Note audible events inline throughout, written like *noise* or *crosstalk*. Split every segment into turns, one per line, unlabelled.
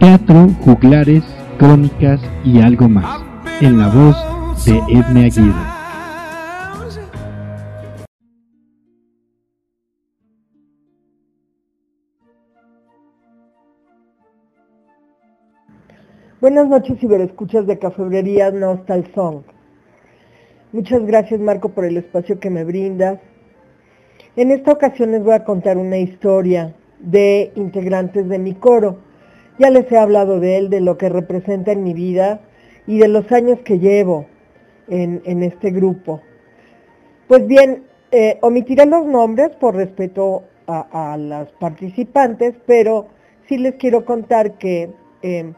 Teatro, juglares, crónicas y algo más, en la voz de Edme Aguirre.
Buenas noches, ciberescuchas de Cafebrería Nostal Song. Muchas gracias, Marco, por el espacio que me brindas. En esta ocasión les voy a contar una historia de integrantes de mi coro. Ya les he hablado de él, de lo que representa en mi vida y de los años que llevo en, este grupo. Pues bien, eh, omitiré los nombres por respeto a, las participantes, pero sí les quiero contar que eh,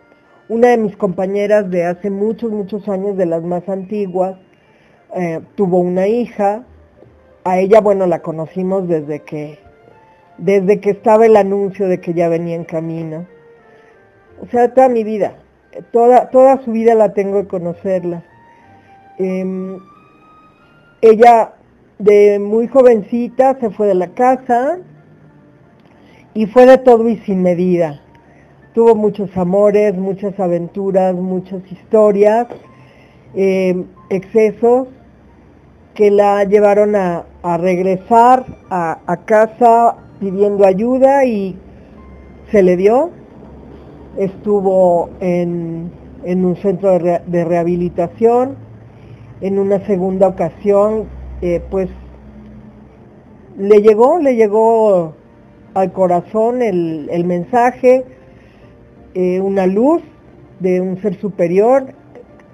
una de mis compañeras de hace muchos, muchos años, de las más antiguas, eh, tuvo una hija. A ella, bueno, la conocimos desde que, desde que estaba el anuncio de que ya venía en camino. O sea, toda mi vida, toda, toda su vida la tengo que conocerla. Em, ella de muy jovencita se fue de la casa y fue de todo y sin medida tuvo muchos amores, muchas aventuras, muchas historias, eh, excesos que la llevaron a, regresar a, casa pidiendo ayuda y se le dio. Estuvo en, un centro de, rehabilitación. En una segunda ocasión, eh, pues le llegó, le llegó al corazón el, el mensaje, eh, una luz de un ser superior,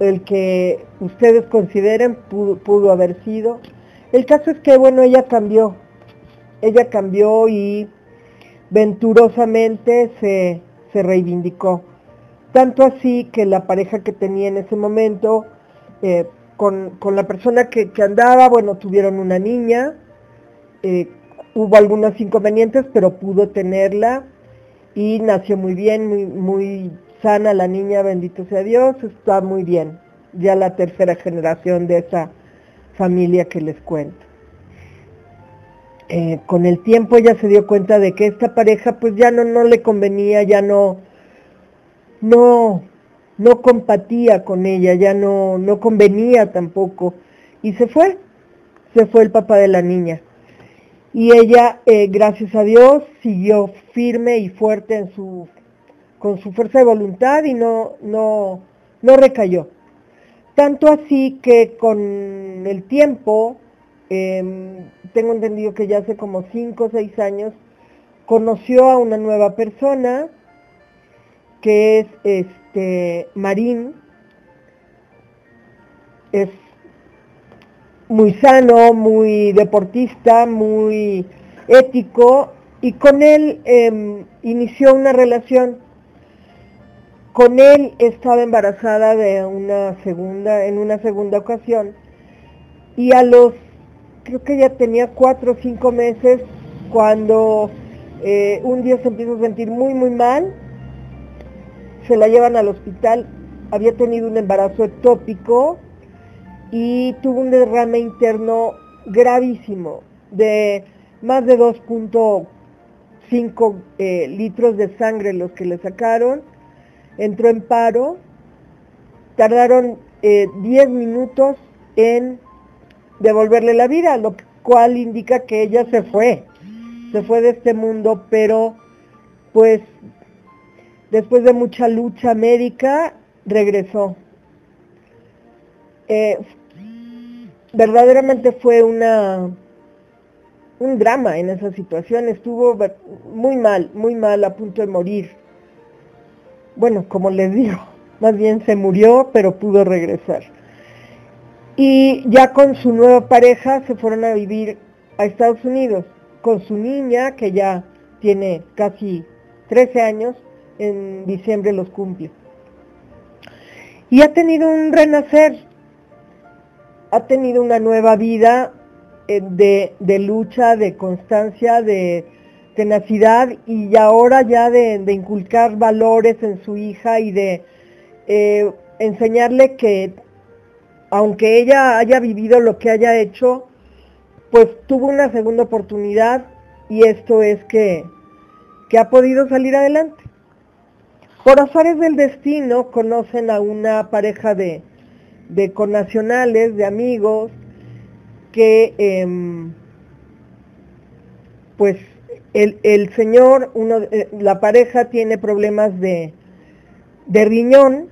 el que ustedes consideren pudo, haber sido. El caso es que, bueno, ella cambió, ella cambió y venturosamente se, reivindicó. Tanto así que la pareja que tenía en ese momento, eh, con, la persona que, andaba, bueno, tuvieron una niña, eh, hubo algunos inconvenientes, pero pudo tenerla y nació muy bien, muy, muy sana la niña, bendito sea Dios, está muy bien. Ya la tercera generación de esa familia que les cuento. Eh, con el tiempo ella se dio cuenta de que esta pareja pues ya no, no le convenía, ya no, no, no compatía con ella, ya no, no convenía tampoco. Y se fue, se fue el papá de la niña y ella, eh, gracias a Dios, siguió firme y fuerte con su fuerza de voluntad y no, no, no recayó. Tanto así que con el tiempo, em, tengo entendido que ya hace como 5 o 6 años, conoció a una nueva persona que es este Marín, es muy sano, muy deportista, muy ético, y con él em, inició una relación. Con él estaba embarazada de una segunda, en una segunda ocasión, y a los, creo que ya tenía cuatro o cinco meses, cuando eh, un día se empieza a sentir muy, muy mal, se la llevan al hospital, había tenido un embarazo ectópico, y tuvo un derrame interno gravísimo de más de 2.5 eh, litros de sangre los que le sacaron, entró en paro, tardaron 10 eh, minutos en devolverle la vida, lo cual indica que ella se fue, se fue de este mundo, pero pues después de mucha lucha médica regresó. Eh, verdaderamente fue una un drama en esa situación, estuvo muy mal, muy mal, a punto de morir. Bueno, como les digo, *laughs* más bien se murió, pero pudo regresar. Y ya con su nueva pareja se fueron a vivir a Estados Unidos, con su niña, que ya tiene casi 13 años, en diciembre los cumple. Y ha tenido un renacer, ha tenido una nueva vida eh, de, lucha, de constancia, de tenacidad y ahora ya de, inculcar valores en su hija y de eh, enseñarle que aunque ella haya vivido lo que haya hecho, pues tuvo una segunda oportunidad y esto es que, que ha podido salir adelante. Por azares del destino conocen a una pareja de, de connacionales, de amigos, que em, pues el, señor, uno, eh, la pareja tiene problemas de, de riñón,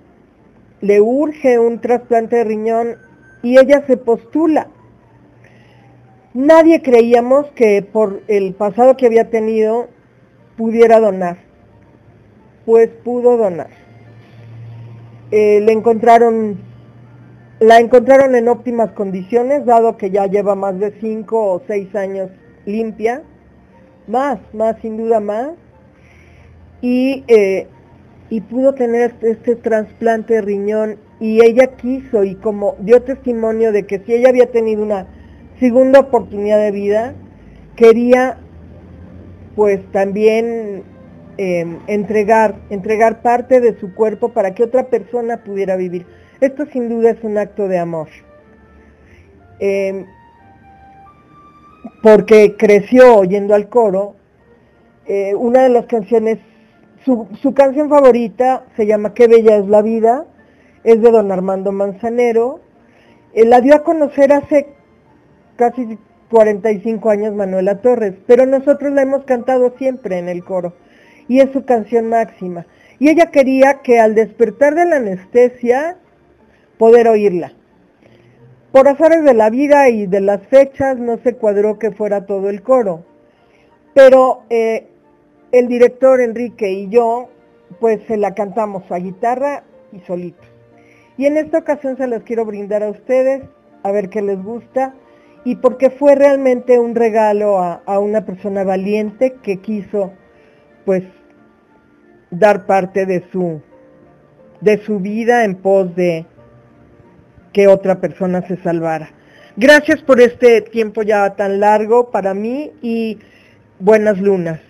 le urge un trasplante de riñón y ella se postula. Nadie creíamos que por el pasado que había tenido pudiera donar, pues pudo donar. Eh, le encontraron, la encontraron en óptimas condiciones, dado que ya lleva más de cinco o seis años limpia, más, más, sin duda más, y, eh, y pudo tener este, trasplante de riñón y ella quiso y como dio testimonio de que si ella había tenido una segunda oportunidad de vida, quería pues también em, entregar, entregar parte de su cuerpo para que otra persona pudiera vivir. Esto sin duda es un acto de amor. Em, porque creció oyendo al coro, eh, una de las canciones, su, canción favorita se llama Qué bella es la vida, es de don Armando Manzanero, eh, la dio a conocer hace casi 45 años Manuela Torres, pero nosotros la hemos cantado siempre en el coro y es su canción máxima. Y ella quería que al despertar de la anestesia poder oírla. Por azares de la vida y de las fechas no se cuadró que fuera todo el coro, pero eh, el director Enrique y yo pues se la cantamos a guitarra y solito. Y en esta ocasión se las quiero brindar a ustedes, a ver qué les gusta y porque fue realmente un regalo a, una persona valiente que quiso pues dar parte de su de su vida en pos de que otra persona se salvara. Gracias por este tiempo ya tan largo para mí y buenas lunas.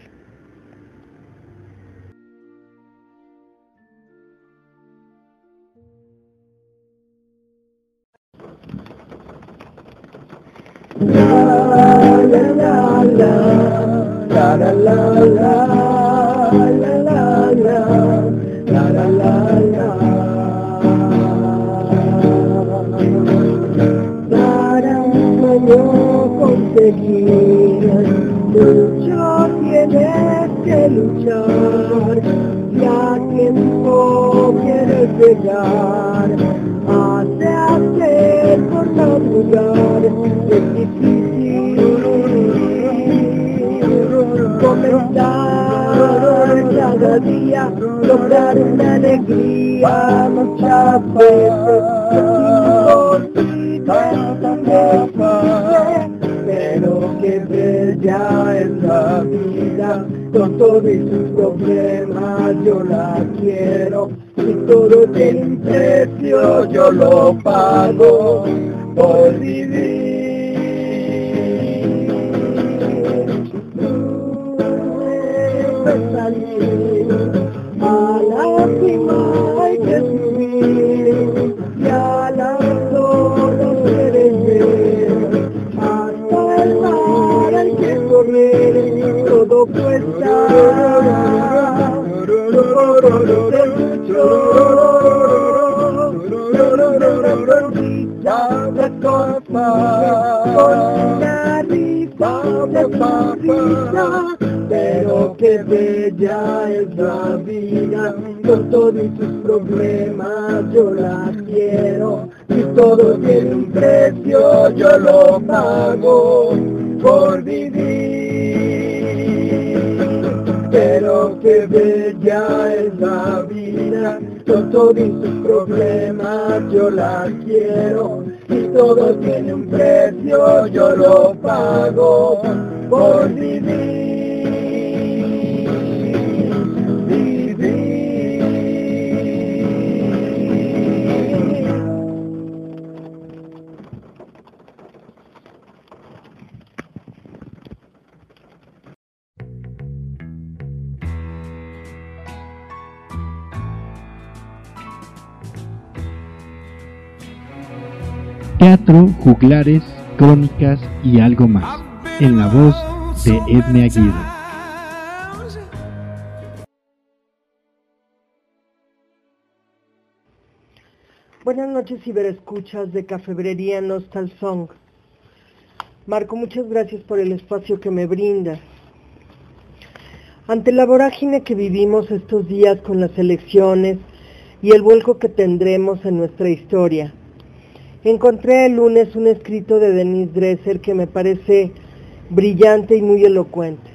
Luchar tienes que luchar y a tiempo quieres llegar es difícil comenzar cada día lograr una alegría muchas veces pero que bella es la vida con todos sus problemas yo la quiero y todo tiene un precio yo lo pago por vivir yo la quiero, y todo tiene un precio, yo lo pago por vivir. Pero qué bella es la vida, con todos sus problemas yo la quiero, y todo tiene un precio,
juglares, crónicas y algo más, en la voz de Edme Aguirre.
Buenas noches, ciberescuchas de Cafebrería Nostal Song. Marco, muchas gracias por el espacio que me brinda. Ante la vorágine que vivimos estos días con las elecciones y el vuelco que tendremos en nuestra historia, encontré el lunes un escrito de Denise Dresser que me parece brillante y muy elocuente.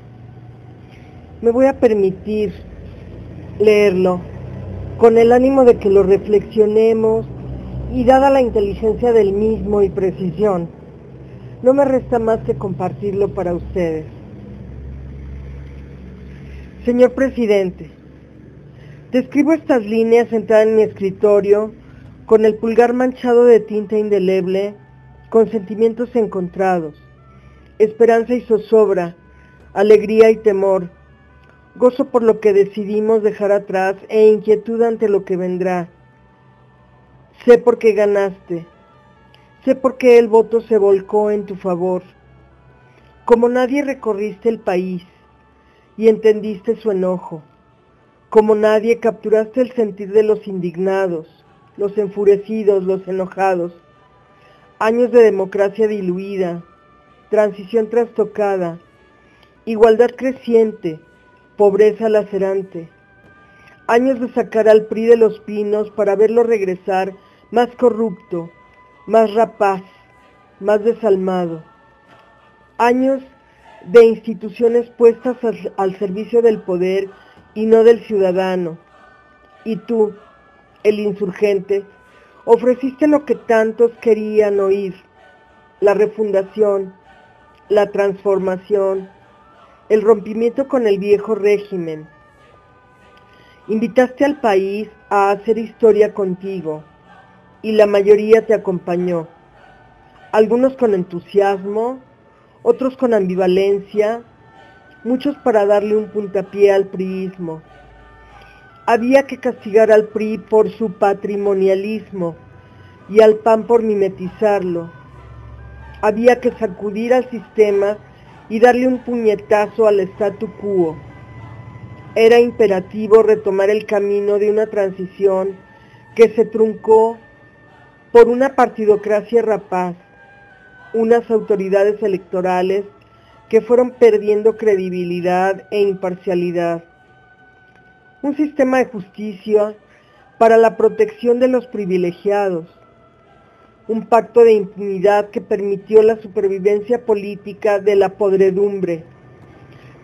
Me voy a permitir leerlo con el ánimo de que lo reflexionemos y dada la inteligencia del mismo y precisión, no me resta más que compartirlo para ustedes. Señor Presidente, describo estas líneas sentada en mi escritorio con el pulgar manchado de tinta indeleble, con sentimientos encontrados, esperanza y zozobra, alegría y temor, gozo por lo que decidimos dejar atrás e inquietud ante lo que vendrá Sé por qué ganaste. Sé por qué el voto se volcó en tu favor. Como nadie recorriste el país y entendiste su enojo. Como nadie capturaste el sentir de los indignados, los enfurecidos, los enojados. Años de democracia diluida, transición trastocada, igualdad creciente, pobreza lacerante. Años de sacar al PRI de los pinos para verlo regresar más corrupto, más rapaz, más desalmado. Años de instituciones puestas al, servicio del poder y no del ciudadano. Y tú, el insurgente, ofreciste lo que tantos querían oír, la refundación, la transformación, el rompimiento con el viejo régimen. Invitaste al país a hacer historia contigo, y la mayoría te acompañó, algunos con entusiasmo, otros con ambivalencia, muchos para darle un puntapié al priismo. Había que castigar al PRI por su patrimonialismo y al PAN por mimetizarlo. Había que sacudir al sistema y darle un puñetazo al statu quo. Era imperativo retomar el camino de una transición que se truncó por una partidocracia rapaz, unas autoridades electorales que fueron perdiendo credibilidad e imparcialidad, un sistema de justicia para la protección de los privilegiados, un pacto de impunidad que permitió la supervivencia política de la podredumbre.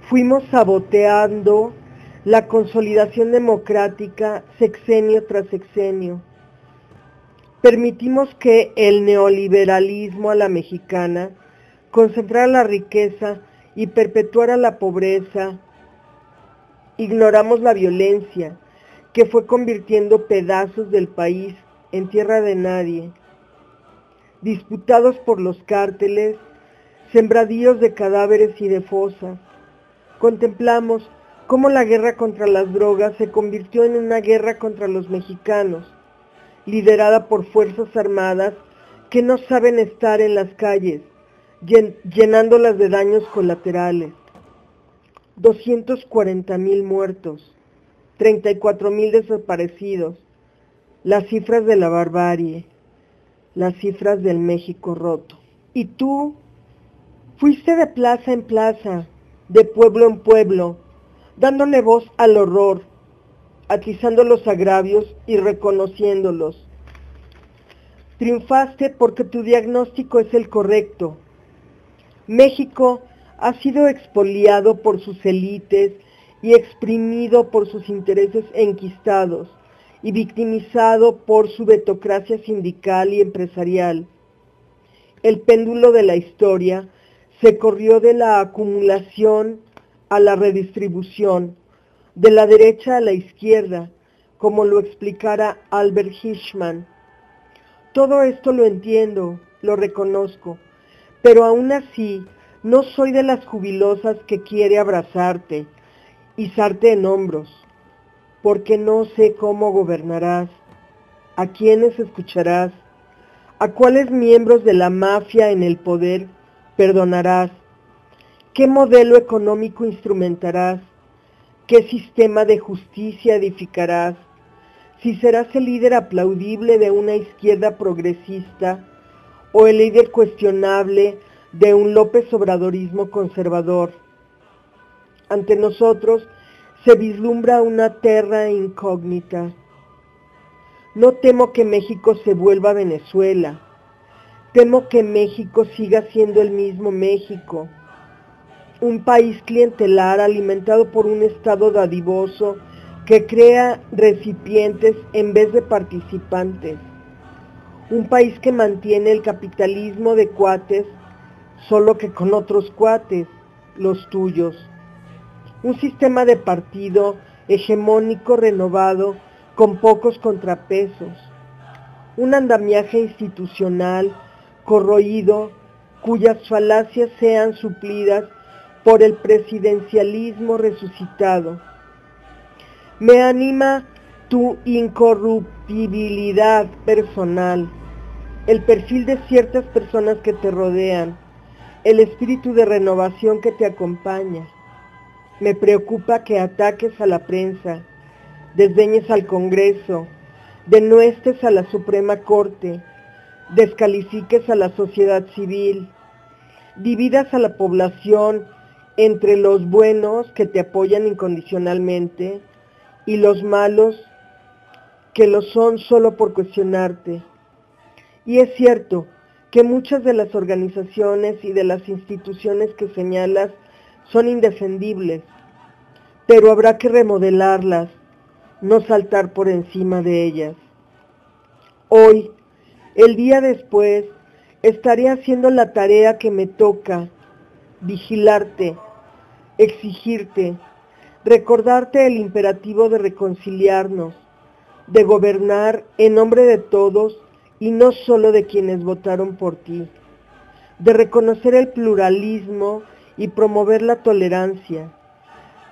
Fuimos saboteando la consolidación democrática sexenio tras sexenio Permitimos que el neoliberalismo a la mexicana concentrara la riqueza y perpetuara la pobreza. Ignoramos la violencia que fue convirtiendo pedazos del país en tierra de nadie, disputados por los cárteles, sembradíos de cadáveres y de fosas. Contemplamos cómo la guerra contra las drogas se convirtió en una guerra contra los mexicanos liderada por Fuerzas Armadas que no saben estar en las calles, llenándolas de daños colaterales. 240 mil muertos, 34 mil desaparecidos, las cifras de la barbarie, las cifras del México roto. Y tú fuiste de plaza en plaza, de pueblo en pueblo, dándole voz al horror, atizando los agravios y reconociéndolos. Triunfaste porque tu diagnóstico es el correcto. México ha sido expoliado por sus élites y exprimido por sus intereses enquistados y victimizado por su vetocracia sindical y empresarial. El péndulo de la historia se corrió de la acumulación a la redistribución de la derecha a la izquierda, como lo explicara Albert Hirschman. Todo esto lo entiendo, lo reconozco, pero aún así no soy de las jubilosas que quiere abrazarte, izarte en hombros, porque no sé cómo gobernarás, a quiénes escucharás, a cuáles miembros de la mafia en el poder perdonarás, qué modelo económico instrumentarás, ¿Qué sistema de justicia edificarás? si serás el líder aplaudible de una izquierda progresista o el líder cuestionable de un López Obradorismo conservador. Ante nosotros se vislumbra una terra incógnita. No temo que México se vuelva Venezuela. Temo que México siga siendo el mismo México. Un país clientelar alimentado por un Estado dadivoso que crea recipientes en vez de participantes. Un país que mantiene el capitalismo de cuates, solo que con otros cuates, los tuyos. Un sistema de partido hegemónico renovado con pocos contrapesos, un andamiaje institucional corroído cuyas falacias sean suplidas por el presidencialismo resucitado. Me anima tu incorruptibilidad personal, el perfil de ciertas personas que te rodean, el espíritu de renovación que te acompaña. Me preocupa que ataques a la prensa, desdeñes al Congreso, denuestes a la Suprema Corte, descalifiques a la sociedad civil, dividas a la población entre los buenos que te apoyan incondicionalmente y los malos que lo son solo por cuestionarte. Y es cierto que muchas de las organizaciones y de las instituciones que señalas son indefendibles, pero habrá que remodelarlas, no saltar por encima de ellas. Hoy, el día después, estaré haciendo la tarea que me toca, vigilarte, exigirte, recordarte el imperativo de reconciliarnos, de gobernar en nombre de todos y no solo de quienes votaron por ti, de reconocer el pluralismo y promover la tolerancia,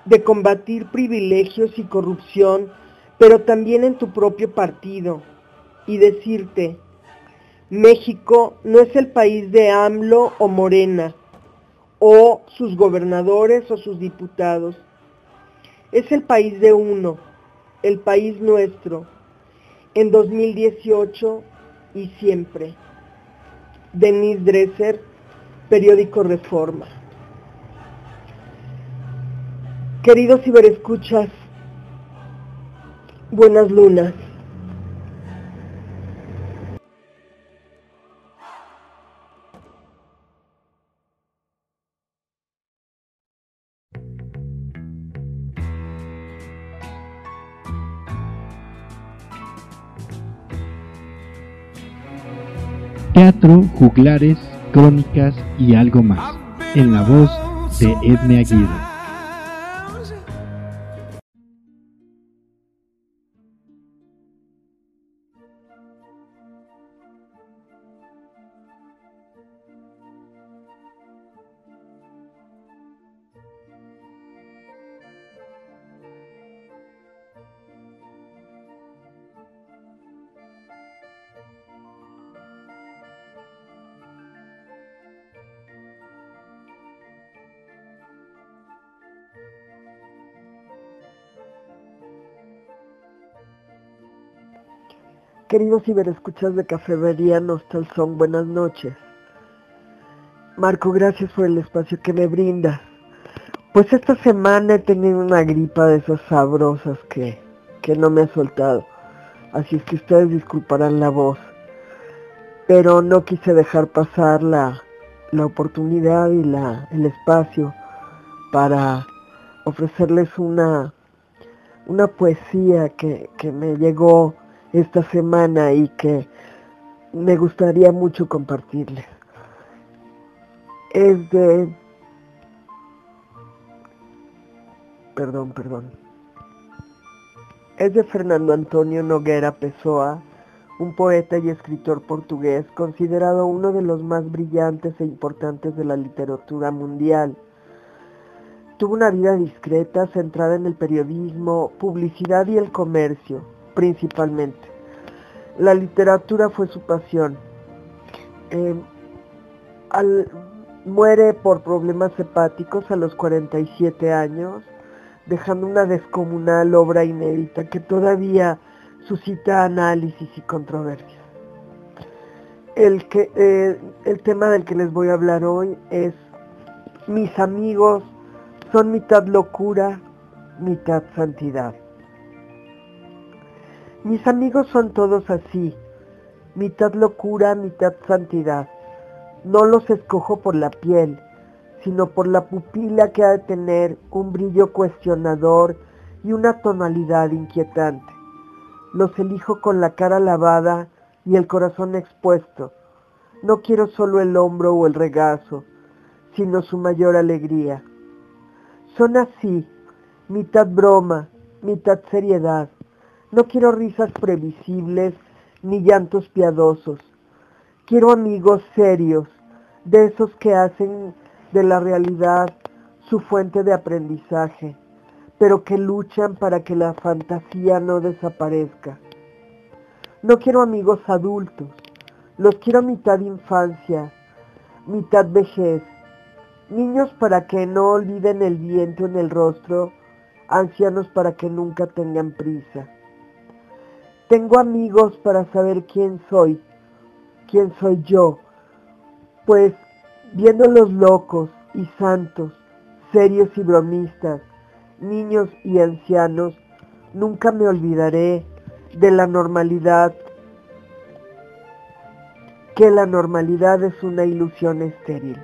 de combatir privilegios y corrupción, pero también en tu propio partido, y decirte, México no es el país de AMLO o Morena, o sus gobernadores o sus diputados. Es el país de uno, el país nuestro, en 2018 y siempre. Denise Dresser, Periódico Reforma. Queridos ciberescuchas, buenas lunas.
Teatro, juglares, crónicas y algo más, en la voz de Edme Aguirre.
Queridos ciberescuchas de Cafetería Nostalzón, buenas noches. Marco, gracias por el espacio que me brinda. Pues esta semana he tenido una gripa de esas sabrosas que, que no me ha soltado. Así es que ustedes disculparán la voz. Pero no quise dejar pasar la, la oportunidad y la, el espacio para ofrecerles una, una poesía que, que me llegó esta semana y que me gustaría mucho compartirles. Es de... Perdón, perdón. Es de Fernando Antonio Noguera Pessoa, un poeta y escritor portugués considerado uno de los más brillantes e importantes de la literatura mundial. Tuvo una vida discreta centrada en el periodismo, publicidad y el comercio principalmente. La literatura fue su pasión. Eh, muere por problemas hepáticos a los 47 años, dejando una descomunal obra inédita que todavía suscita análisis y controversias. El, que, eh, el tema del que les voy a hablar hoy es mis amigos son mitad locura, mitad santidad. Mis amigos son todos así, mitad locura, mitad santidad. No los escojo por la piel, sino por la pupila que ha de tener un brillo cuestionador y una tonalidad inquietante. Los elijo con la cara lavada y el corazón expuesto. No quiero solo el hombro o el regazo, sino su mayor alegría. Son así, mitad broma, mitad seriedad. No quiero risas previsibles ni llantos piadosos. Quiero amigos serios, de esos que hacen de la realidad su fuente de aprendizaje, pero que luchan para que la fantasía no desaparezca. No quiero amigos adultos, los quiero mitad infancia, mitad vejez, niños para que no olviden el viento en el rostro, ancianos para que nunca tengan prisa. Tengo amigos para saber quién soy, quién soy yo, pues viéndolos locos y santos, serios y bromistas, niños y ancianos, nunca me olvidaré de la normalidad, que la normalidad es una ilusión estéril.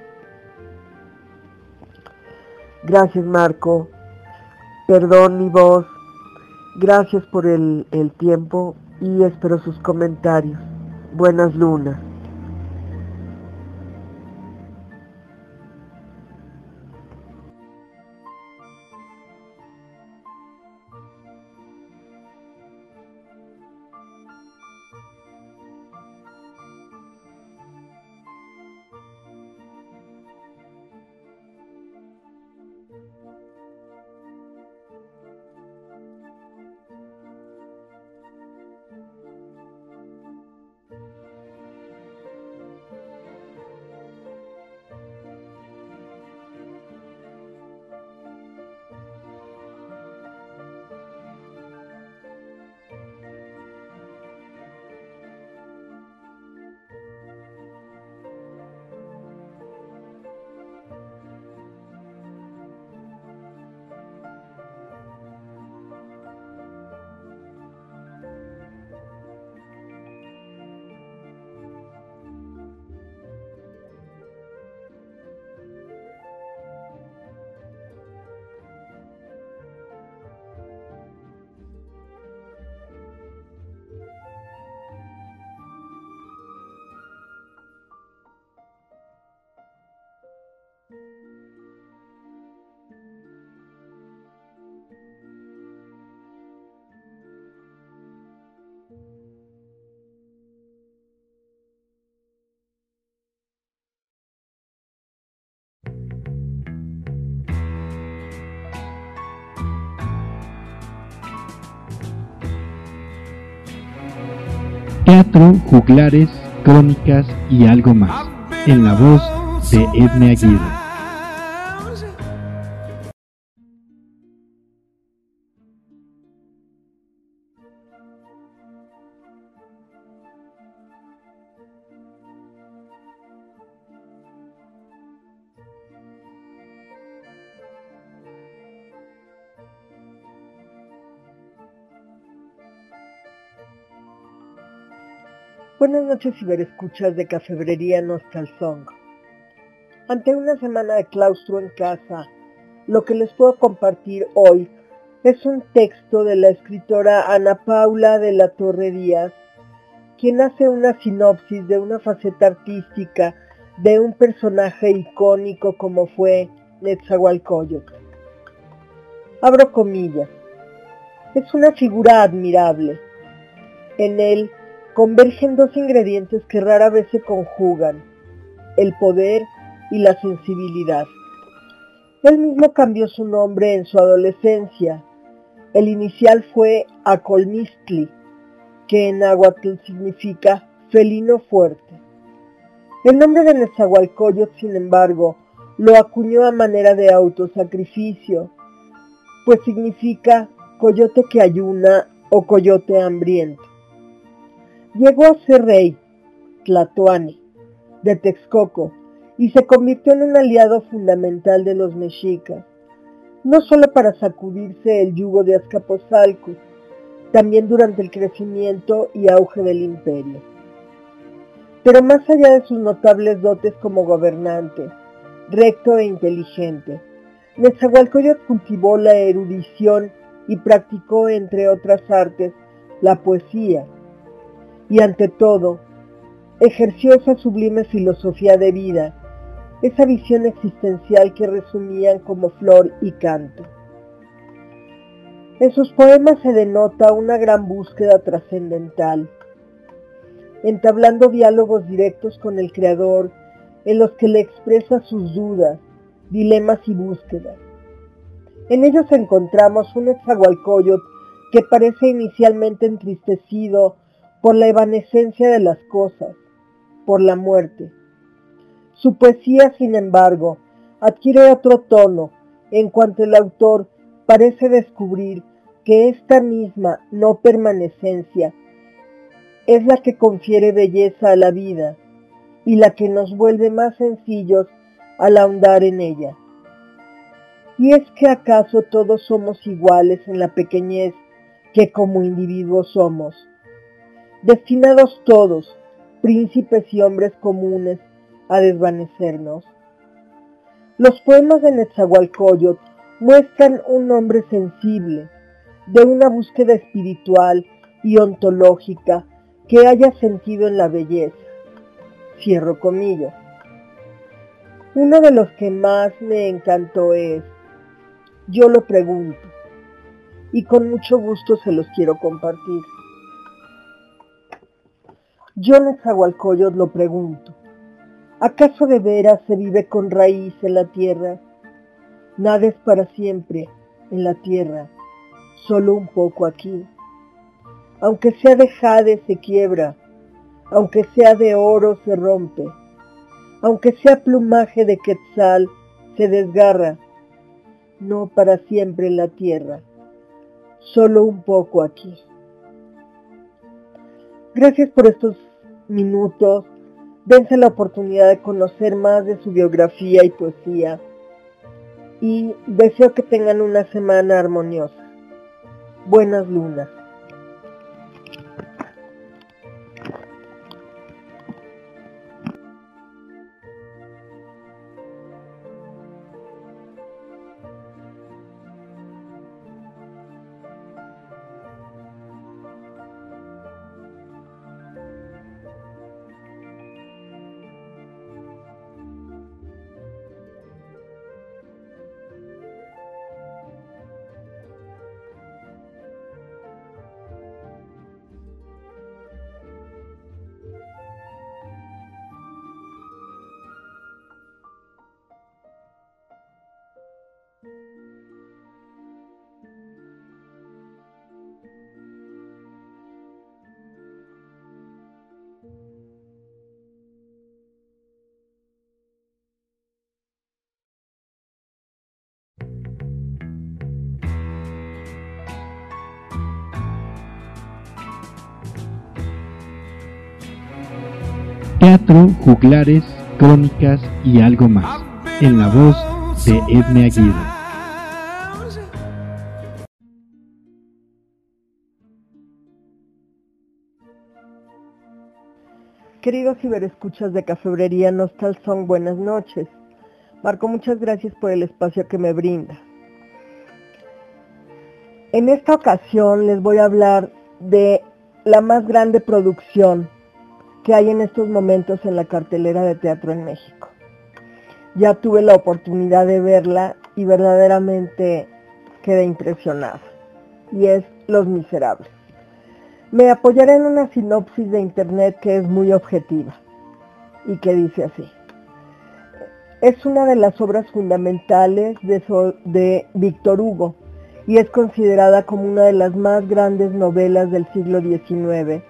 Gracias Marco, perdón mi voz, gracias por el, el tiempo y espero sus comentarios. Buenas lunas.
Teatro, juglares, crónicas y algo más, en la voz de Edme Aguirre.
Noches ciberescuchas de Cafebrería Nostalsong. Ante una semana de claustro en casa, lo que les puedo compartir hoy es un texto de la escritora Ana Paula de la Torre Díaz, quien hace una sinopsis de una faceta artística de un personaje icónico como fue Netzahualcoyotl. Abro comillas. Es una figura admirable. En él convergen dos ingredientes que rara vez se conjugan, el poder y la sensibilidad. Él mismo cambió su nombre en su adolescencia. El inicial fue Acolmistli, que en náhuatl significa felino fuerte. El nombre de Nezahualcóyotl, sin embargo, lo acuñó a manera de autosacrificio, pues significa coyote que ayuna o coyote hambriento. Llegó a ser rey, Tlatoani, de Texcoco, y se convirtió en un aliado fundamental de los mexicas, no solo para sacudirse el yugo de Azcapotzalco, también durante el crecimiento y auge del imperio. Pero más allá de sus notables dotes como gobernante, recto e inteligente, Nezahualcóyotl cultivó la erudición y practicó, entre otras artes, la poesía, y ante todo, ejerció esa sublime filosofía de vida, esa visión existencial que resumían como flor y canto. En sus poemas se denota una gran búsqueda trascendental, entablando diálogos directos con el Creador en los que le expresa sus dudas, dilemas y búsquedas. En ellos encontramos un Etzahualcoyot que parece inicialmente entristecido por la evanescencia de las cosas, por la muerte. Su poesía, sin embargo, adquiere otro tono en cuanto el autor parece descubrir que esta misma no permanecencia es la que confiere belleza a la vida y la que nos vuelve más sencillos al ahondar en ella. ¿Y es que acaso todos somos iguales en la pequeñez que como individuos somos? Destinados todos, príncipes y hombres comunes, a desvanecernos. Los poemas de Netzahualcoyot muestran un hombre sensible, de una búsqueda espiritual y ontológica que haya sentido en la belleza. Cierro comillas. Uno de los que más me encantó es, yo lo pregunto, y con mucho gusto se los quiero compartir. Yo Nezahualcóyotl lo pregunto, ¿acaso de veras se vive con raíz en la tierra? Nada es para siempre en la tierra, solo un poco aquí. Aunque sea de jade se quiebra, aunque sea de oro se rompe, aunque sea plumaje de quetzal se desgarra, no para siempre en la tierra, solo un poco aquí. Gracias por estos minutos. Dense la oportunidad de conocer más de su biografía y poesía. Y deseo que tengan una semana armoniosa. Buenas lunas.
Teatro, juglares, crónicas y algo más, en la voz de Edme Aguirre.
Queridos ciberescuchas de Cafebrería Nostal Song, buenas noches. Marco, muchas gracias por el espacio que me brinda. En esta ocasión les voy a hablar de la más grande producción que hay en estos momentos en la cartelera de teatro en México. Ya tuve la oportunidad de verla y verdaderamente quedé impresionada. Y es Los Miserables. Me apoyaré en una sinopsis de internet que es muy objetiva y que dice así. Es una de las obras fundamentales de, de Víctor Hugo y es considerada como una de las más grandes novelas del siglo XIX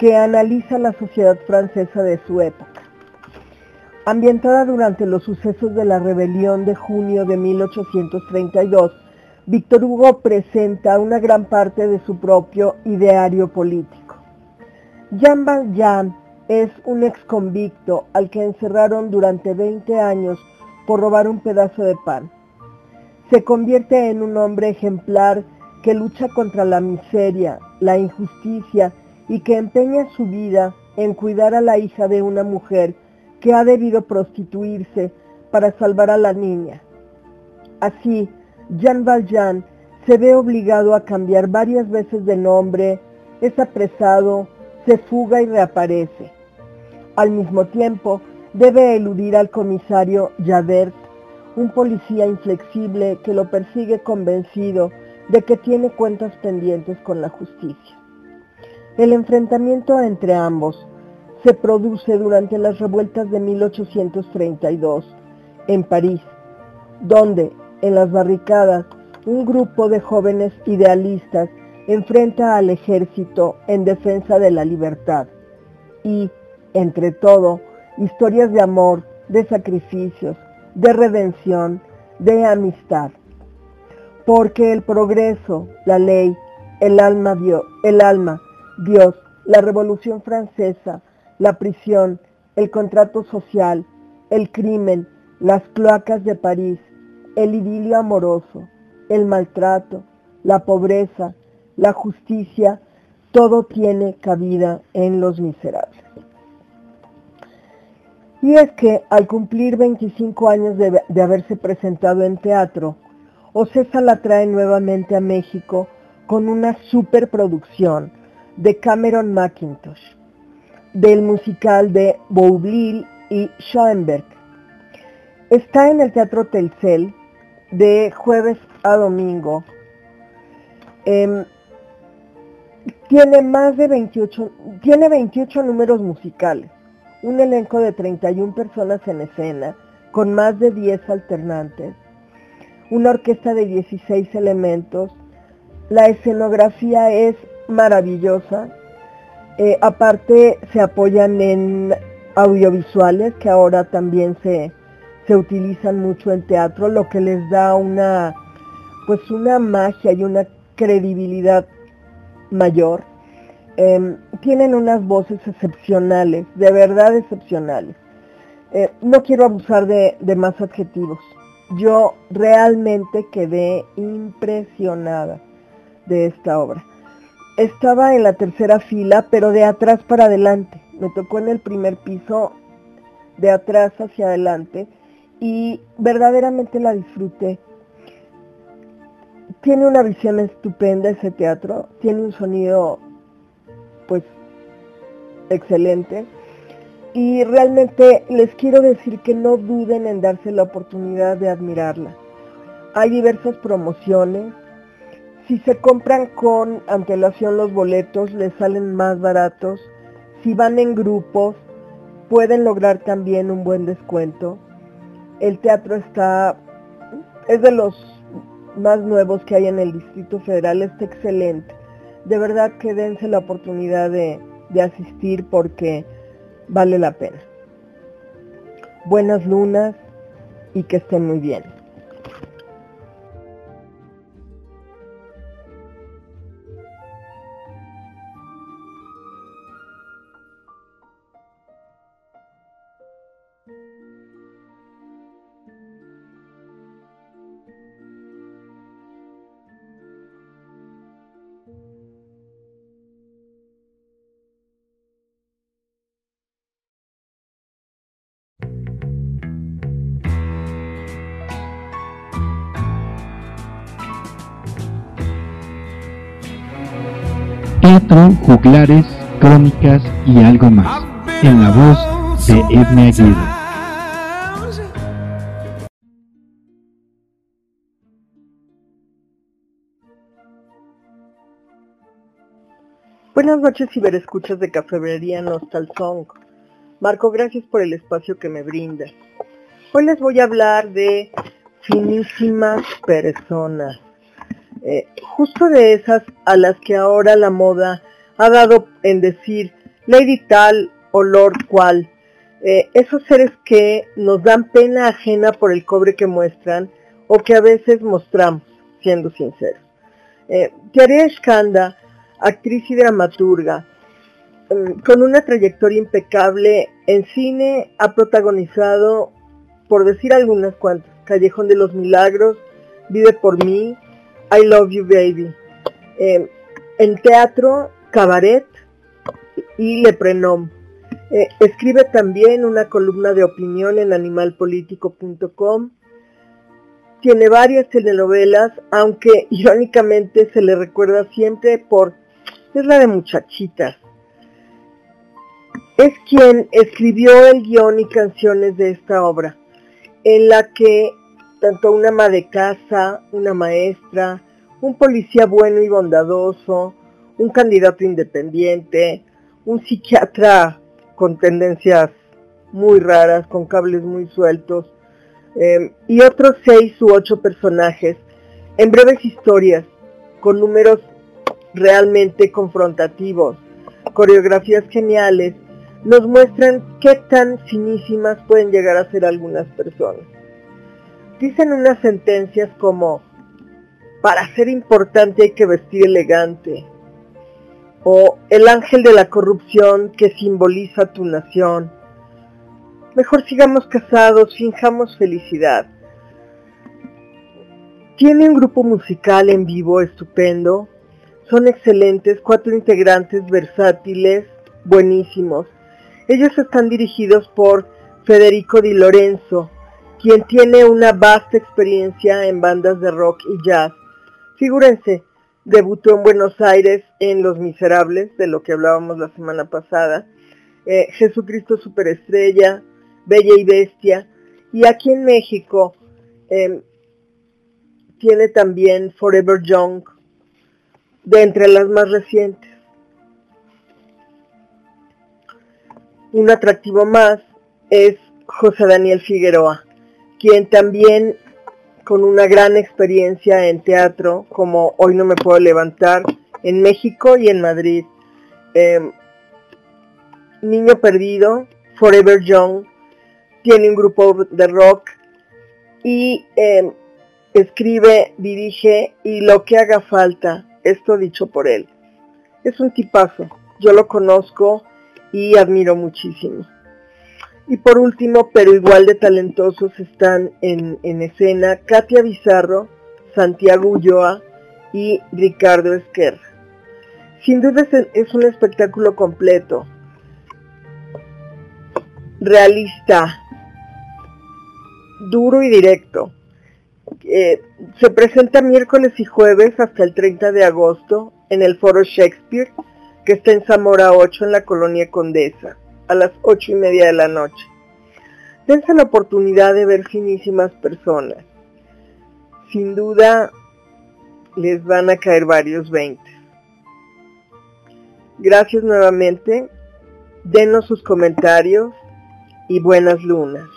que analiza la sociedad francesa de su época. Ambientada durante los sucesos de la rebelión de junio de 1832, Víctor Hugo presenta una gran parte de su propio ideario político. Jean Valjean es un ex convicto al que encerraron durante 20 años por robar un pedazo de pan. Se convierte en un hombre ejemplar que lucha contra la miseria, la injusticia y que empeña su vida en cuidar a la hija de una mujer que ha debido prostituirse para salvar a la niña. Así, Jean Valjean se ve obligado a cambiar varias veces de nombre, es apresado, se fuga y reaparece. Al mismo tiempo, debe eludir al comisario Javert, un policía inflexible que lo persigue convencido de que tiene cuentas pendientes con la justicia. El enfrentamiento entre ambos se produce durante las revueltas de 1832 en París, donde en las barricadas un grupo de jóvenes idealistas enfrenta al ejército en defensa de la libertad y, entre todo, historias de amor, de sacrificios, de redención, de amistad. Porque el progreso, la ley, el alma, el alma, Dios, la revolución francesa, la prisión, el contrato social, el crimen, las cloacas de París, el idilio amoroso, el maltrato, la pobreza, la justicia, todo tiene cabida en los miserables. Y es que al cumplir 25 años de, haberse presentado en teatro, Ocesa la trae nuevamente a México con una superproducción de Cameron McIntosh, del musical de Boublil y Schoenberg. Está en el Teatro Telcel de jueves a domingo. Eh, tiene más de 28, tiene 28 números musicales, un elenco de 31 personas en escena, con más de 10 alternantes, una orquesta de 16 elementos, la escenografía es maravillosa, eh, aparte se apoyan en audiovisuales que ahora también se, se utilizan mucho en teatro, lo que les da una, pues una magia y una credibilidad mayor. Eh, tienen unas voces excepcionales, de verdad excepcionales. Eh, no quiero abusar de más adjetivos. Yo realmente quedé impresionada de esta obra. Estaba en la tercera fila, pero de atrás para adelante. Me tocó en el primer piso, de atrás hacia adelante y verdaderamente la disfruté. Tiene una visión estupenda ese teatro, tiene un sonido pues excelente y realmente les quiero decir que no duden en darse la oportunidad de admirarla. Hay diversas promociones, si se compran con antelación los boletos les salen más baratos, si van en grupos pueden lograr también un buen descuento el teatro está, es de los más nuevos que hay en el Distrito Federal, está excelente. De verdad que dense la oportunidad de, de asistir porque vale la pena. Buenas lunas y que estén muy bien.
Teatro, juglares, crónicas y algo más. En la voz de Edna Aguirre.
Buenas noches, ciberescuchas de Cafebrería Nostal Song. Marco, gracias por el espacio que me brindas. Hoy les voy a hablar de finísimas personas. Eh, justo de esas a las que ahora la moda ha dado en decir Lady tal o cual. Eh, esos seres que nos dan pena ajena por el cobre que muestran o que a veces mostramos. siendo sinceros. Eh, Skanda, actriz y dramaturga, mm, con una trayectoria impecable en cine, ha protagonizado, por decir algunas cuantas, Callejón de los Milagros, Vive por mí, I Love You Baby. Eh, en teatro, Cabaret y Le Prenom. Eh, escribe también una columna de opinión en animalpolitico.com. Tiene varias telenovelas, aunque *laughs* irónicamente se le recuerda siempre por... es la de muchachitas. Es quien escribió el guion y canciones de esta obra, en la que tanto una ama de casa, una maestra, un policía bueno y bondadoso, un candidato independiente, un psiquiatra con tendencias muy raras, con cables muy sueltos, em, y otros seis u ocho personajes en breves historias, con números realmente confrontativos, coreografías geniales, nos muestran qué tan finísimas pueden llegar a ser algunas personas. Dicen unas sentencias como, para ser importante hay que vestir elegante, o el ángel de la corrupción que simboliza tu nación. Mejor sigamos casados, finjamos felicidad. Tiene un grupo musical en vivo estupendo. Son excelentes, cuatro integrantes versátiles, buenísimos. Ellos están dirigidos por Federico Di Lorenzo, quien tiene una vasta experiencia en bandas de rock y jazz. Figúrense, Debutó en Buenos Aires en Los Miserables, de lo que hablábamos la semana pasada. Eh, Jesucristo Superestrella, Bella y Bestia. Y aquí en México em, tiene también Forever Young, de entre las más recientes. Un atractivo más es José Daniel Figueroa, quien también con una gran experiencia en teatro, como Hoy no me puedo levantar, en México y en Madrid. Em, Niño Perdido, Forever Young, tiene un grupo de rock y em, escribe, dirige y lo que haga falta, esto dicho por él. Es un tipazo, yo lo conozco y admiro muchísimo. Y por último, pero igual de talentosos, están en, escena Katia Bizarro, Santiago Ulloa y Ricardo Esquerra. Sin duda es un espectáculo completo, realista, duro y directo. Eh, se presenta miércoles y jueves hasta el 30 de agosto en el Foro Shakespeare, que está en Zamora 8 en la colonia Condesa a las ocho y media de la noche. Dense la oportunidad de ver finísimas personas. Sin duda les van a caer varios veintes. Gracias nuevamente. Denos sus comentarios y buenas lunas.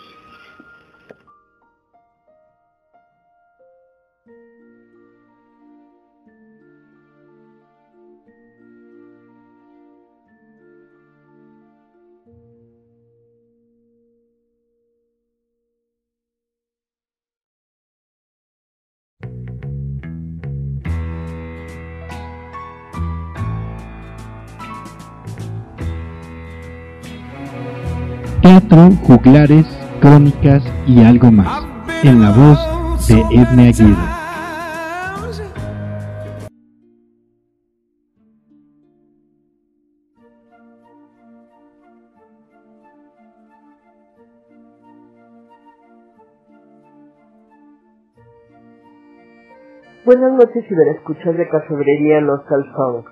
Teatro, juglares, crónicas y algo más, en la voz de Edme Aguirre.
Buenas noches y escuchar de Cafebrería Nostal Song.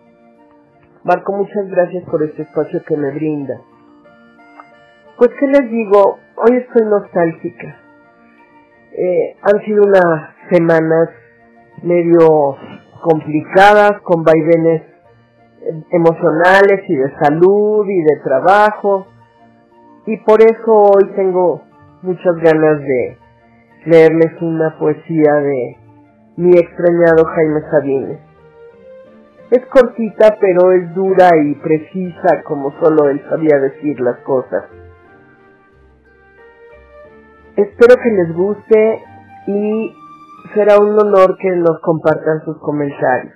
Marco, muchas gracias por este espacio que me brinda pues qué les digo, hoy estoy nostálgica. Eh, han sido unas semanas medio complicadas, con vaivenes emocionales y de salud y de trabajo. Y por eso hoy tengo muchas ganas de leerles una poesía de mi extrañado Jaime Sabines. Es cortita pero es dura y precisa como solo él sabía decir las cosas. Espero que les guste y
será un honor que nos compartan sus comentarios.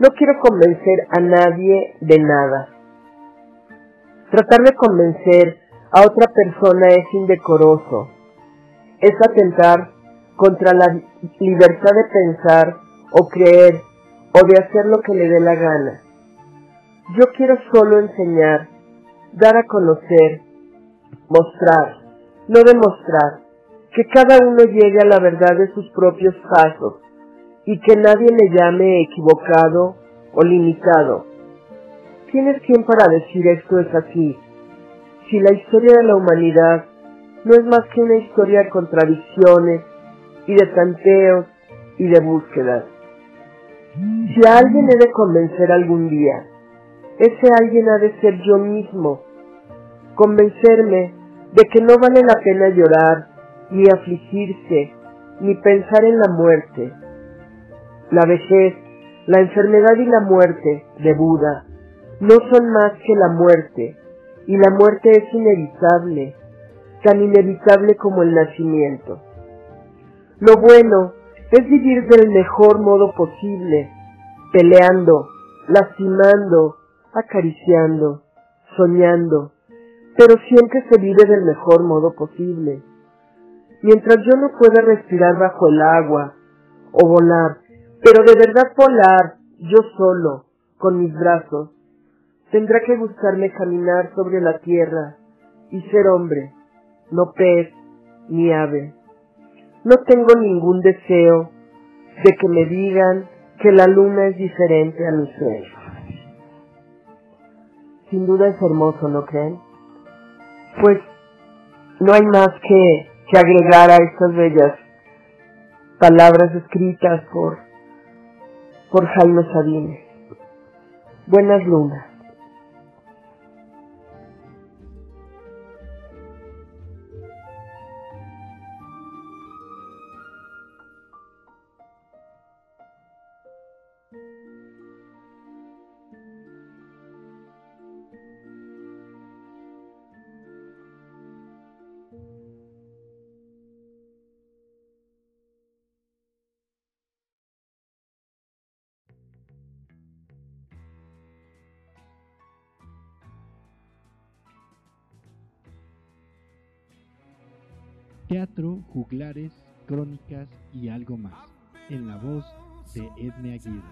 No quiero convencer a nadie de nada. Tratar de convencer a otra persona es indecoroso. Es atentar contra la libertad de pensar o creer o de hacer lo que le dé la gana. Yo quiero solo enseñar, dar a conocer, mostrar, no demostrar, que cada uno llegue a la verdad de sus propios pasos y que nadie le llame equivocado o limitado. ¿Quién es quien para decir esto es así? Si la historia de la humanidad no es más que una historia de contradicciones y de tanteos y de búsquedas. Si a alguien he de convencer algún día, ese alguien ha de ser yo mismo, convencerme de que no vale la pena llorar, ni afligirse, ni pensar en la muerte. La vejez, la enfermedad y la muerte de Buda no son más que la muerte, y la muerte es inevitable, tan inevitable como el nacimiento. Lo bueno es vivir del mejor modo posible, peleando, lastimando, acariciando, soñando, pero siempre se vive del mejor modo posible. Mientras yo no pueda respirar bajo el agua o volar, pero de verdad volar yo solo, con mis brazos, tendrá que gustarme caminar sobre la tierra y ser hombre, no pez ni ave. No tengo ningún deseo de que me digan que la luna es diferente a mi sueño. Sin duda es hermoso, ¿no creen? Pues no hay más que, que agregar a estas bellas palabras escritas por, por Jaime Sabines. Buenas lunas.
Juglares, crónicas y algo más, en la voz de Edme Aguirre.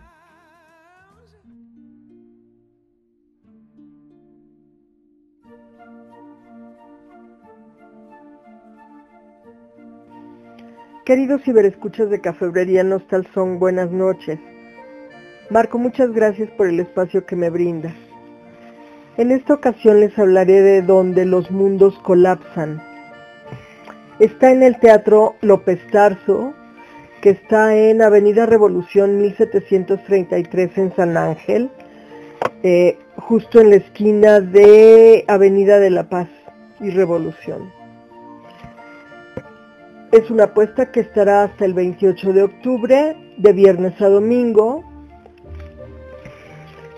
Queridos ciberescuchas de Cafebrería Nostalzón, buenas noches. Marco, muchas gracias por el espacio que me brinda. En esta ocasión les hablaré de donde los mundos colapsan, Está en el Teatro López Tarso, que está en Avenida Revolución 1733 en San Ángel, eh, justo en la esquina de Avenida de la Paz y Revolución. Es una apuesta que estará hasta el 28 de octubre, de viernes a domingo.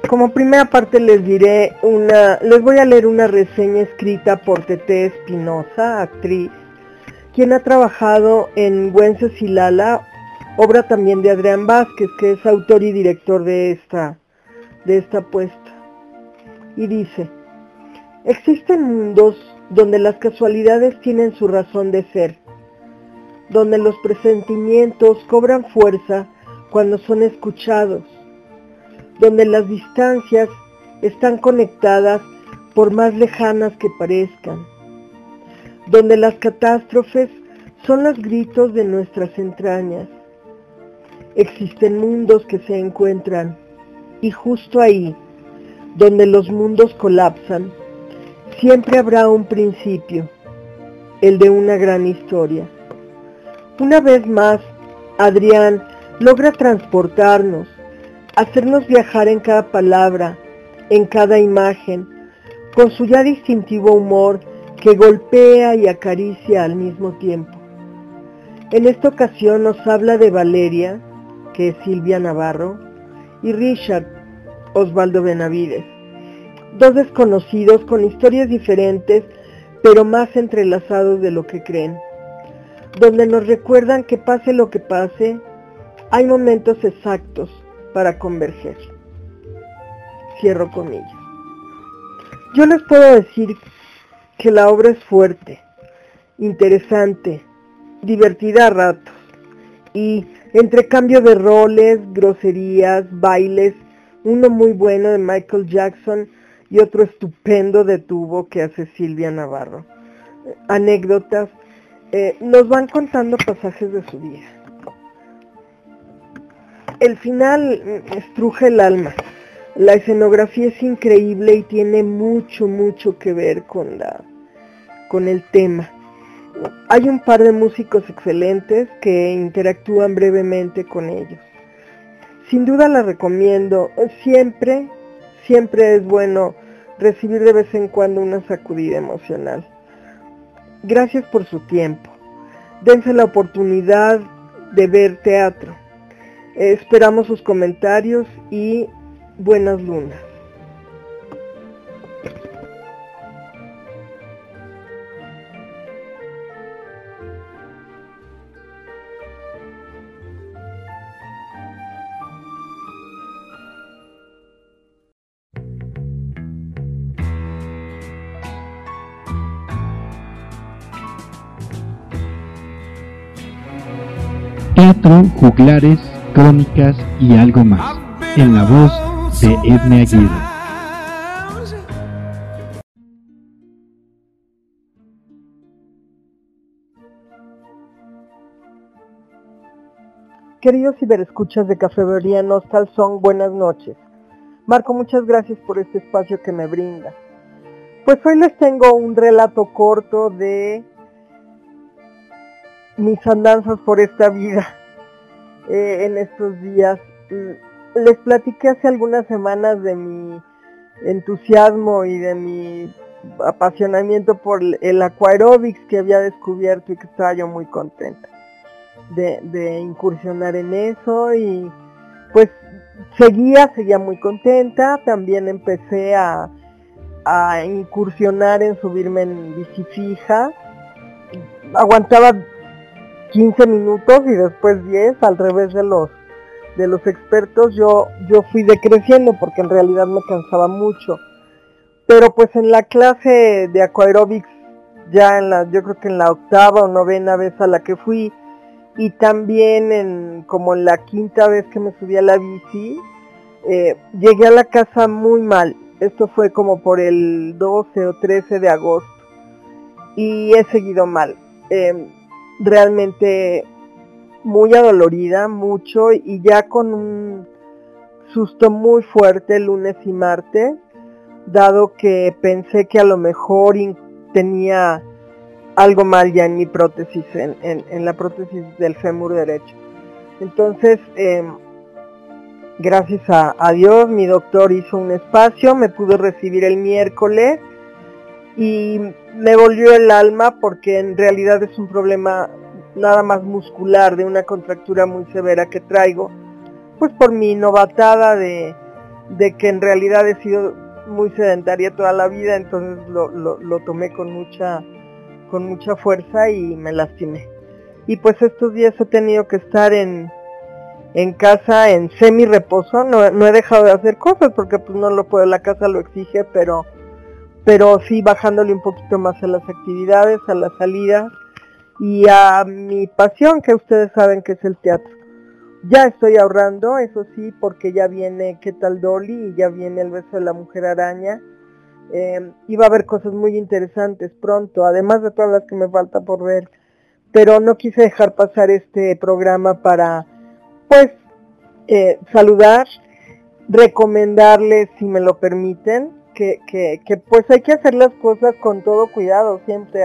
Como primera parte les diré una, les voy a leer una reseña escrita por Tete Espinosa, actriz, quien ha trabajado en Wencesilala, obra también de Adrián Vázquez, que es autor y director de esta, de esta apuesta. Y dice, existen mundos donde las casualidades tienen su razón de ser, donde los presentimientos cobran fuerza cuando son escuchados, donde las distancias están conectadas por más lejanas que parezcan donde las catástrofes son los gritos de nuestras entrañas. Existen mundos que se encuentran y justo ahí, donde los mundos colapsan, siempre habrá un principio, el de una gran historia. Una vez más, Adrián logra transportarnos, hacernos viajar en cada palabra, en cada imagen, con su ya distintivo humor que golpea y acaricia al mismo tiempo. En esta ocasión nos habla de Valeria, que es Silvia Navarro, y Richard, Osvaldo Benavides, dos desconocidos con historias diferentes, pero más entrelazados de lo que creen. donde nos recuerdan que pase lo que pase, hay momentos exactos para converger. Cierro comillas. Yo les puedo decir que la obra es fuerte, interesante, divertida a ratos y entre cambio de roles, groserías, bailes, uno muy bueno de Michael Jackson y otro estupendo de tubo que hace Silvia Navarro. Anécdotas, eh, nos van contando pasajes de su vida. El final estruje el alma. La escenografía es increíble y tiene mucho, mucho que ver con, la, con el tema. Hay un par de músicos excelentes que interactúan brevemente con ellos. Sin duda la recomiendo. Siempre, siempre es bueno recibir de vez en cuando una sacudida emocional. Gracias por su tiempo. Dense la oportunidad de ver teatro. Esperamos sus comentarios y buenas lunas.
Teatro, juglares, crónicas y algo más, en la voz
Queridos ciberescuchas de Cafetería Nostal Song, buenas noches. Marco, muchas gracias por este espacio que me brinda. Pues hoy les tengo un relato corto de mis andanzas por esta vida eh, en estos días. Les platiqué hace algunas semanas de mi entusiasmo y de mi apasionamiento por el aquarobics que había descubierto y que estaba yo muy contenta de, de incursionar en eso y pues seguía, seguía muy contenta, también empecé a, a incursionar en subirme en bici fija, aguantaba 15 minutos y después 10 al revés de los de los expertos yo yo fui decreciendo porque en realidad me cansaba mucho. Pero pues en la clase de aquaerobics ya en la yo creo que en la octava o novena vez a la que fui y también en como en la quinta vez que me subí a la bici eh, llegué a la casa muy mal. Esto fue como por el 12 o 13 de agosto y he seguido mal. Eh, realmente muy adolorida, mucho, y ya con un susto muy fuerte lunes y martes, dado que pensé que a lo mejor tenía algo mal ya en mi prótesis, en, la prótesis del fémur derecho. Entonces, em, gracias a, a, Dios, mi doctor hizo un espacio, me pudo recibir el miércoles y me volvió el alma porque en realidad es un problema nada más muscular de una contractura muy severa que traigo, pues por mi novatada de, de que en realidad he sido muy sedentaria toda la vida, entonces lo, lo, tomé con mucha, con mucha fuerza y me lastimé. Y pues estos días he tenido que estar en, en casa en semi reposo, no, no he dejado de hacer cosas porque pues no lo puedo, la casa lo exige, pero pero sí bajándole un poquito más a las actividades, a las salidas y a mi pasión que ustedes saben que es el teatro. Ya estoy ahorrando, eso sí, porque ya viene qué tal Dolly y ya viene el beso de la mujer araña. Eh, y va a haber cosas muy interesantes pronto, además de todas las que me falta por ver. Pero no quise dejar pasar este programa para, pues, eh, saludar, recomendarles, si me lo permiten, que, pues hay que hacer las cosas con todo cuidado siempre.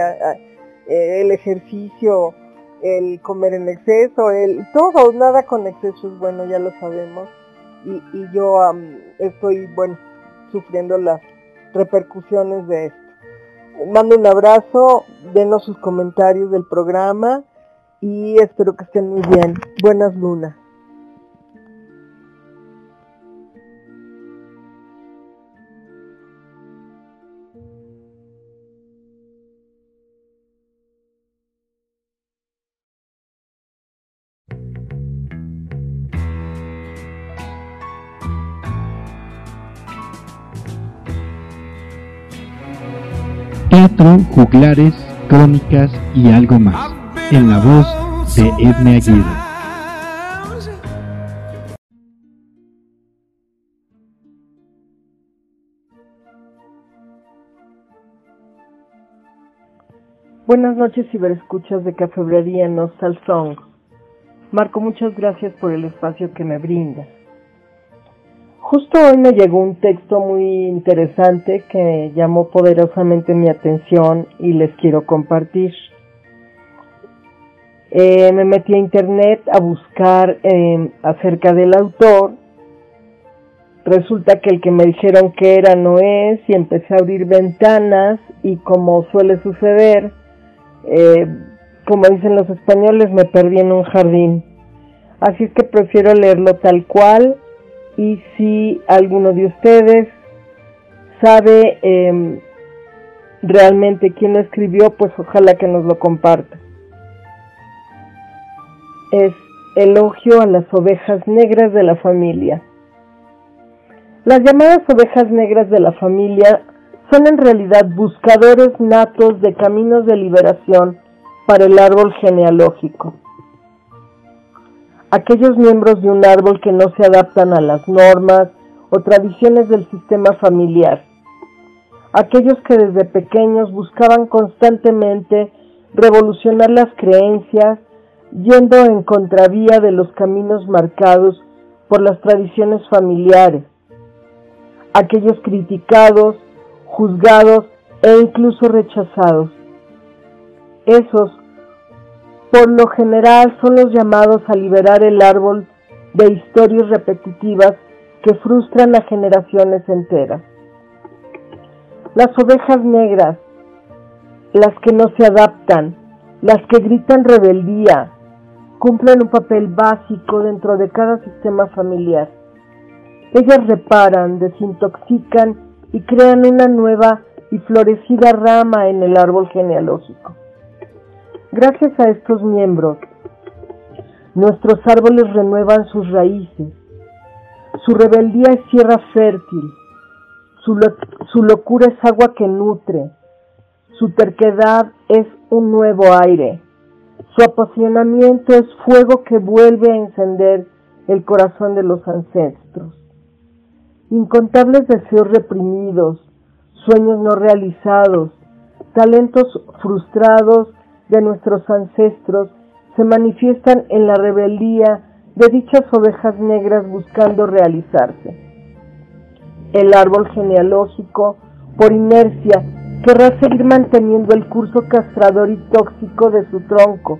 El ejercicio, el comer en exceso, el todo, nada con exceso es bueno, ya lo sabemos. Y, yo estoy, bueno, sufriendo las repercusiones de esto. Mando un abrazo, denos sus comentarios del programa y espero que estén muy bien. Buenas lunas.
Teatro, juglares, crónicas y algo más. En la voz de Edme Aguirre.
Buenas noches, ciberescuchas de Cafebrería Nostal Song. Marco, muchas gracias por el espacio que me brinda. Justo hoy me llegó un texto muy interesante que llamó poderosamente mi atención y les quiero compartir. Eh, me metí a internet a buscar eh, acerca del autor. Resulta que el que me dijeron que era no es y empecé a abrir ventanas y como suele suceder, eh, como dicen los españoles, me perdí en un jardín. Así es que prefiero leerlo tal cual y si alguno de ustedes sabe em, realmente quién lo escribió, pues ojalá que nos lo comparta. Es elogio a las ovejas negras de la familia. Las llamadas ovejas negras de la familia son en realidad buscadores natos de caminos de liberación para el árbol genealógico aquellos miembros de un árbol que no se adaptan a las normas o tradiciones del sistema familiar, aquellos que desde pequeños buscaban constantemente revolucionar las creencias, yendo en contravía de los caminos marcados por las tradiciones familiares, aquellos criticados, juzgados e incluso rechazados. Esos por lo general son los llamados a liberar el árbol de historias repetitivas que frustran a generaciones enteras. Las ovejas negras, las que no se adaptan, las que gritan rebeldía, cumplen un papel básico dentro de cada sistema familiar. Ellas reparan, desintoxican y crean una nueva y florecida rama en el árbol genealógico. Gracias a estos miembros, nuestros árboles renuevan sus raíces. Su rebeldía es tierra fértil. Su, locura es agua que nutre. Su terquedad es un nuevo aire. Su apasionamiento es fuego que vuelve a encender el corazón de los ancestros. Incontables deseos reprimidos, sueños no realizados, talentos frustrados de nuestros ancestros se manifiestan en la rebeldía de dichas ovejas negras buscando realizarse. El árbol genealógico, por inercia, querrá seguir manteniendo el curso castrador y tóxico de su tronco,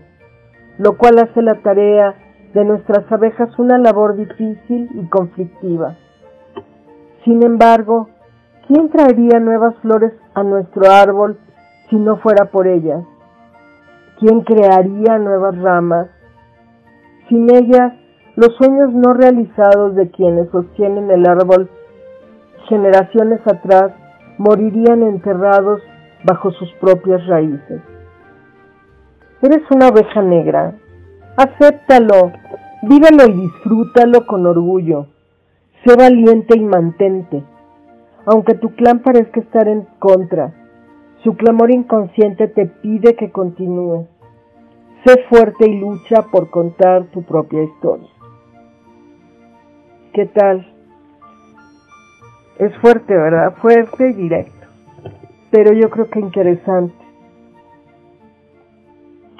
lo cual hace la tarea de nuestras abejas una labor difícil y conflictiva. Sin embargo, ¿quién traería nuevas flores a nuestro árbol si no fuera por ellas? ¿Quién crearía nuevas ramas? Sin ellas, los sueños no realizados de quienes sostienen el árbol generaciones atrás morirían enterrados bajo sus propias raíces. Eres una oveja negra. Acéptalo, vívelo y disfrútalo con orgullo. Sé valiente y mantente, aunque tu clan parezca estar en contra su clamor inconsciente te pide que continúes. Sé fuerte y lucha por contar tu propia historia. ¿Qué tal? Es fuerte, ¿verdad? Fuerte y directo. Pero yo creo que interesante.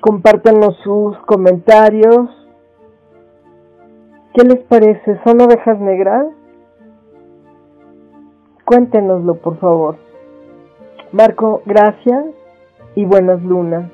Compártanos sus comentarios. ¿Qué les parece? ¿Son ovejas negras? Cuéntenoslo, por favor. Marco, gracias y buenas lunas.